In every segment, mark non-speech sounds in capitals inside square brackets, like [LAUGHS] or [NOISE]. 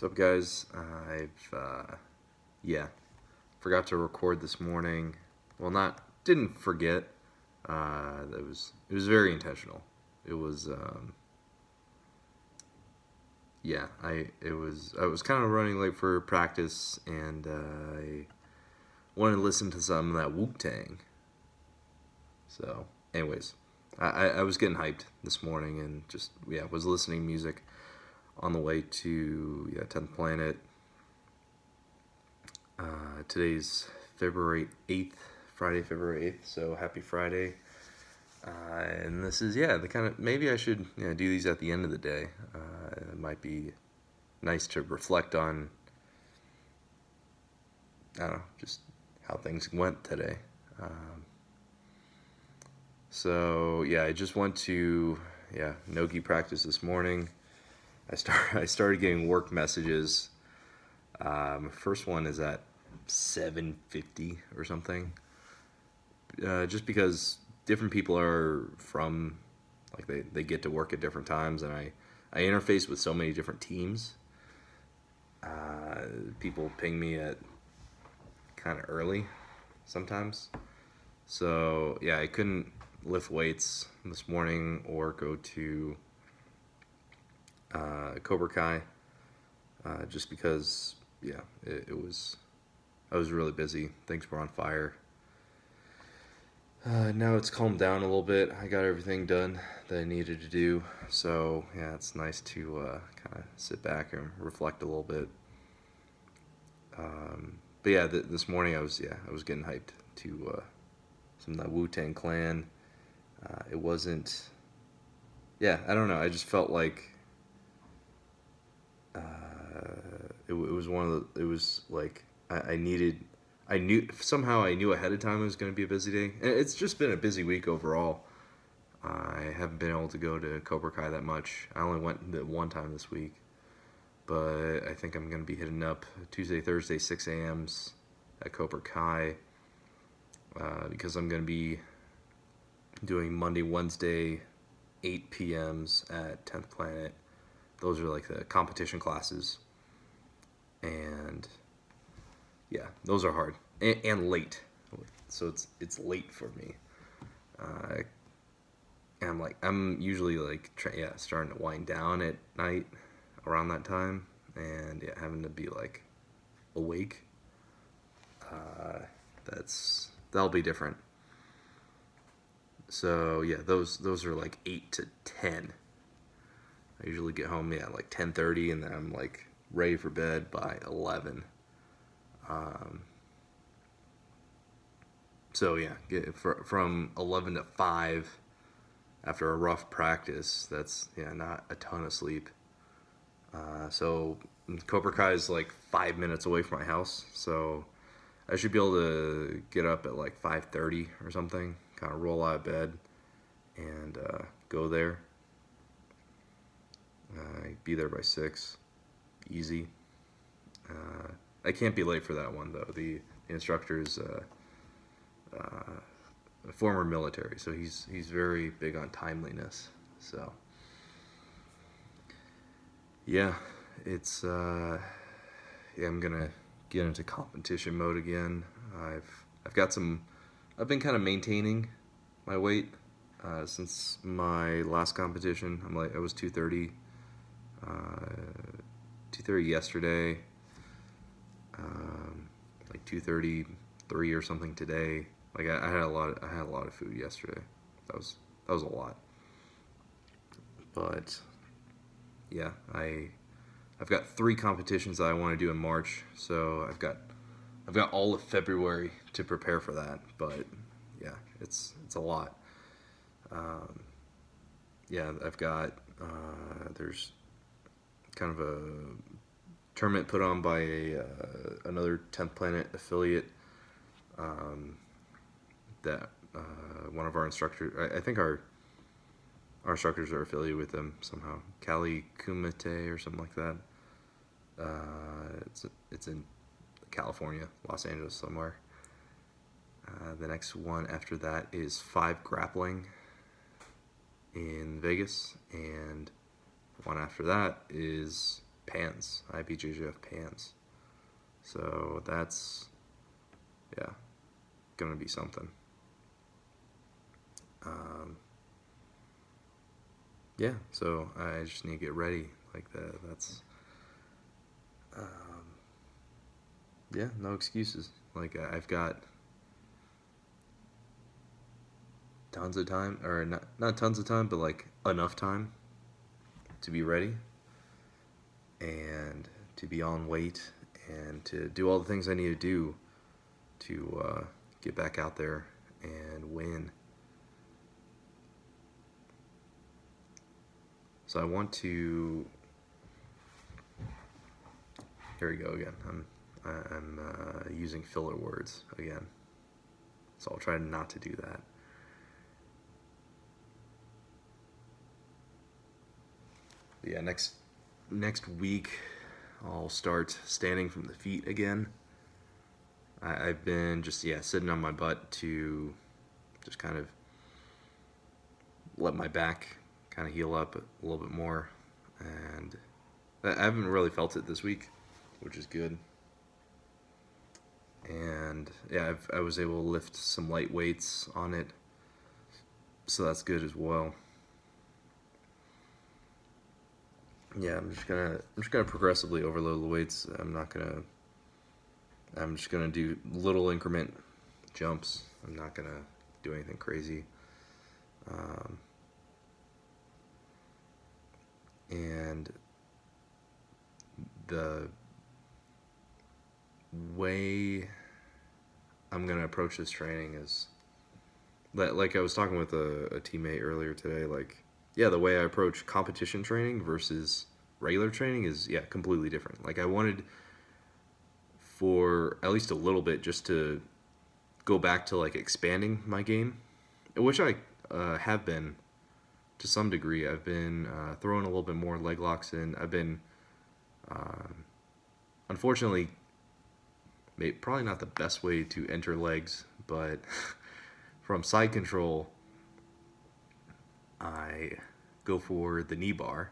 What's up, guys? I've, uh, yeah, forgot to record this morning. Well, not, didn't forget. Uh, it was, it was very intentional. It was, um, yeah, I, it was, I was kind of running late for practice and, uh, I wanted to listen to some of that Wu Tang. So, anyways, I, I I was getting hyped this morning and just, yeah, was listening music on the way to yeah 10th planet. Uh, today's february 8th friday february 8th so happy friday. Uh, and this is yeah the kind of maybe i should do these at the end of the day. Uh, it might be nice to reflect on i don't know just how things went today. Um, so yeah i just went to yeah nogi practice this morning I start [LAUGHS] I started getting work messages. Um, first one is at 7:50 or something. Uh, just because different people are from like they, they get to work at different times and I I interface with so many different teams. Uh, people ping me at kind of early sometimes. So yeah, I couldn't lift weights this morning or go to uh, Cobra Kai, uh, just because, yeah, it, it, was, I was really busy. Things were on fire. Uh, now it's calmed down a little bit. I got everything done that I needed to do. So, yeah, it's nice to uh, kind of sit back and reflect a little bit. Um, but yeah, th- this morning I was, yeah, I was getting hyped to uh, some of the Wu Tang Clan. Uh, it wasn't, yeah, I don't know. I just felt like uh, it, it, was one of the, it was like I, I, needed I knew somehow I knew ahead of time it was going to be a busy day. And it's just been a busy week overall. I haven't been able to go to Cobra Kai that much. I only went the one time this week. But I think I'm going to be hitting up Tuesday Thursday 6 a.m.s at Cobra Kai uh, because I'm going to be doing Monday Wednesday 8 p.m.s at 10th Planet those are like the competition classes. And yeah, those are hard and, and late. So it's it's late for me. Uh, and I'm like I'm usually like try, yeah starting to wind down at night around that time, and yeah, having to be like awake. Uh, that's that'll be different. So yeah, those those are like eight to ten I usually get home yeah like 10:30 and then I'm like ready for bed by 11. Um, so yeah, get, for, from 11 to 5 after a rough practice, that's yeah not a ton of sleep. Uh, so Cobra Kai is like five minutes away from my house, so I should be able to get up at like 5:30 or something, kind of roll out of bed, and uh, go there. Uh, be there by six, easy. Uh, I can't be late for that one though. The, the instructor is uh, uh, a former military, so he's he's very big on timeliness. So yeah, it's uh, yeah. I'm gonna get into competition mode again. I've I've got some. I've been kind of maintaining my weight uh, since my last competition. I'm like I was 230 uh, 2.30 yesterday, um, like 2.33 or something today. Like I, I, had a lot, of, I had a lot of food yesterday. That was, that was a lot. But yeah, I, I've got three competitions that I want to do in March. So I've got, I've got all of February to prepare for that. But yeah, it's, it's a lot. Um, yeah, I've got, uh, there's kind of a tournament put on by a, uh, another 10th Planet affiliate um, that uh, one of our instructors, I, I, think our our instructors are affiliated with them somehow. Kali Kumite or something like that. Uh, it's it's in California, Los Angeles somewhere. Uh, the next one after that is Five Grappling in Vegas, and one after that is pans, IBJJF pans. So that's yeah, gonna be something. Um, yeah, so I just need to get ready like that. That's um, yeah, no excuses. Like I've got tons of time, or not not tons of time, but like enough time to be ready and to be on weight and to do all the things I need to do to uh, get back out there and win. So I want to. Here we go again. I'm I'm uh, using filler words again, so I'll try not to do that. Yeah, next next week I'll start standing from the feet again. I, I've been just yeah sitting on my butt to just kind of let my back kind of heal up a little bit more, and I haven't really felt it this week, which is good. And yeah, I've, I was able to lift some light weights on it, so that's good as well. Yeah, I'm just gonna I'm just gonna progressively overload the weights. I'm not gonna I'm just gonna do little increment jumps. I'm not gonna do anything crazy. Um, and the way I'm gonna approach this training is like I was talking with a, a teammate earlier today. Like, yeah, the way I approach competition training versus regular training is yeah completely different. Like I wanted for at least a little bit just to go back to like expanding my game, which I uh, have been to some degree. I've been uh, throwing a little bit more leg locks in. I've been, uh, unfortunately, probably not the best way to enter legs, but [LAUGHS] from side control, I go for the knee bar.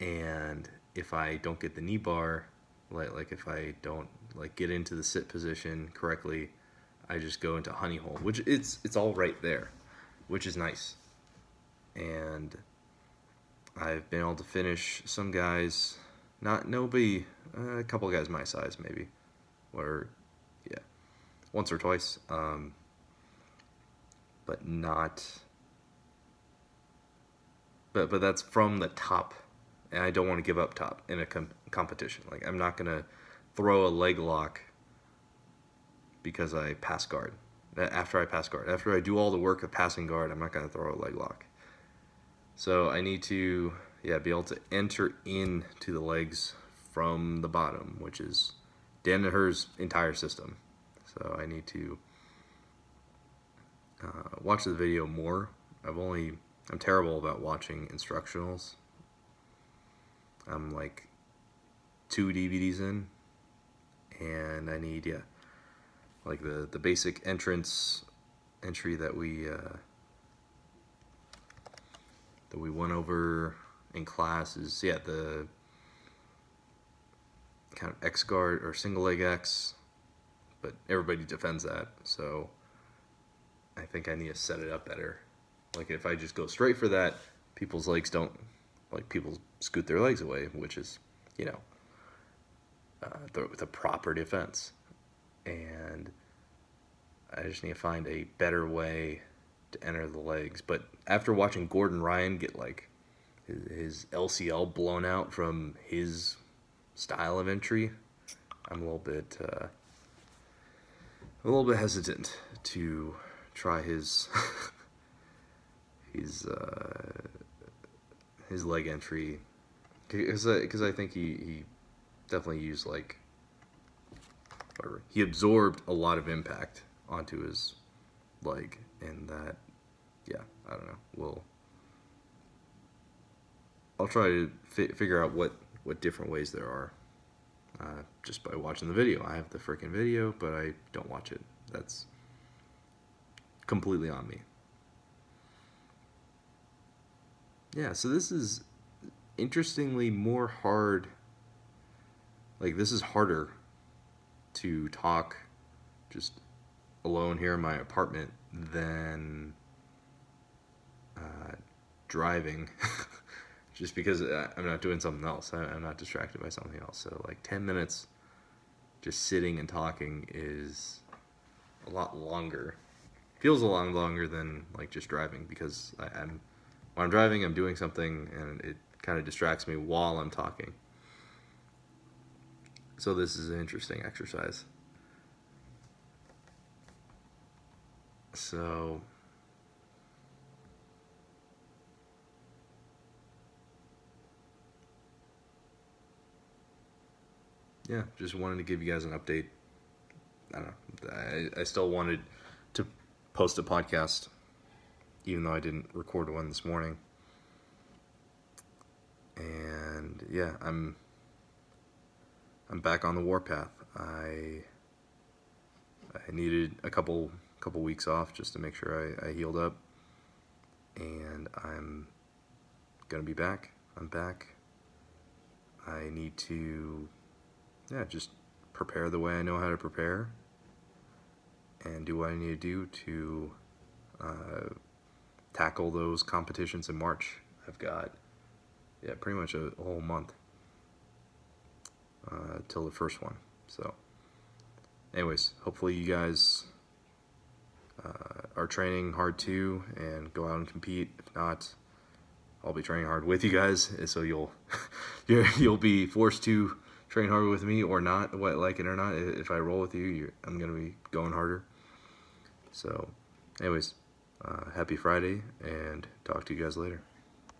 And if I don't get the knee bar, like like if I don't like get into the sit position correctly, I just go into honey hole, which it's it's all right there, which is nice. And I've been able to finish some guys, not nobody, uh, a couple guys my size maybe, or yeah, once or twice, um, but not. But but that's from the top and I don't want to give up top in a com- competition. Like I'm not gonna throw a leg lock because I pass guard. After I pass guard, after I do all the work of passing guard, I'm not gonna throw a leg lock. So I need to yeah be able to enter into the legs from the bottom, which is Danaher's entire system. So I need to uh, watch the video more. I've only I'm terrible about watching instructionals I'm like two DVDs in, and I need yeah, like the the basic entrance entry that we uh, that we went over in class is yeah the kind of X guard or single leg X, but everybody defends that, so I think I need to set it up better. Like if I just go straight for that, people's legs don't like people scoot their legs away, which is, you know, uh, the, the proper defense. And I just need to find a better way to enter the legs. But after watching Gordon Ryan get like his, LCL blown out from his style of entry, I'm a little bit uh, a little bit hesitant to try his [LAUGHS] his uh, his leg entry. Because because I, I think he he definitely used like whatever. He absorbed a lot of impact onto his leg and that yeah I don't know. We'll I'll try to fi- figure out what what different ways there are uh, just by watching the video. I have the freaking video but I don't watch it. That's completely on me yeah so this is interestingly more hard. Like this is harder to talk just alone here in my apartment than uh, driving. [LAUGHS] just because I'm not doing something else. I'm not distracted by something else. So like 10 minutes just sitting and talking is a lot longer. Feels a lot longer than like just driving because I, am when I'm driving, I'm doing something and it kind of distracts me while I'm talking. So this is an interesting exercise. So yeah, just wanted to give you guys an update. I don't know. I, I still wanted to post a podcast, even though I didn't record one this morning. And yeah, I'm I'm back on the warpath. I I needed a couple couple weeks off just to make sure I, I healed up, and I'm gonna be back. I'm back. I need to yeah, just prepare the way I know how to prepare and do what I need to do to uh, tackle those competitions in March. I've got, yeah, pretty much a, whole month uh, till the first one. So, anyways, hopefully you guys uh, are training hard too and go out and compete. If not, I'll be training hard with you guys, so you'll [LAUGHS] you'll be forced to train hard with me or not, what like it or not. If I roll with you, I'm gonna be going harder. So, anyways, uh, happy Friday, and talk to you guys later.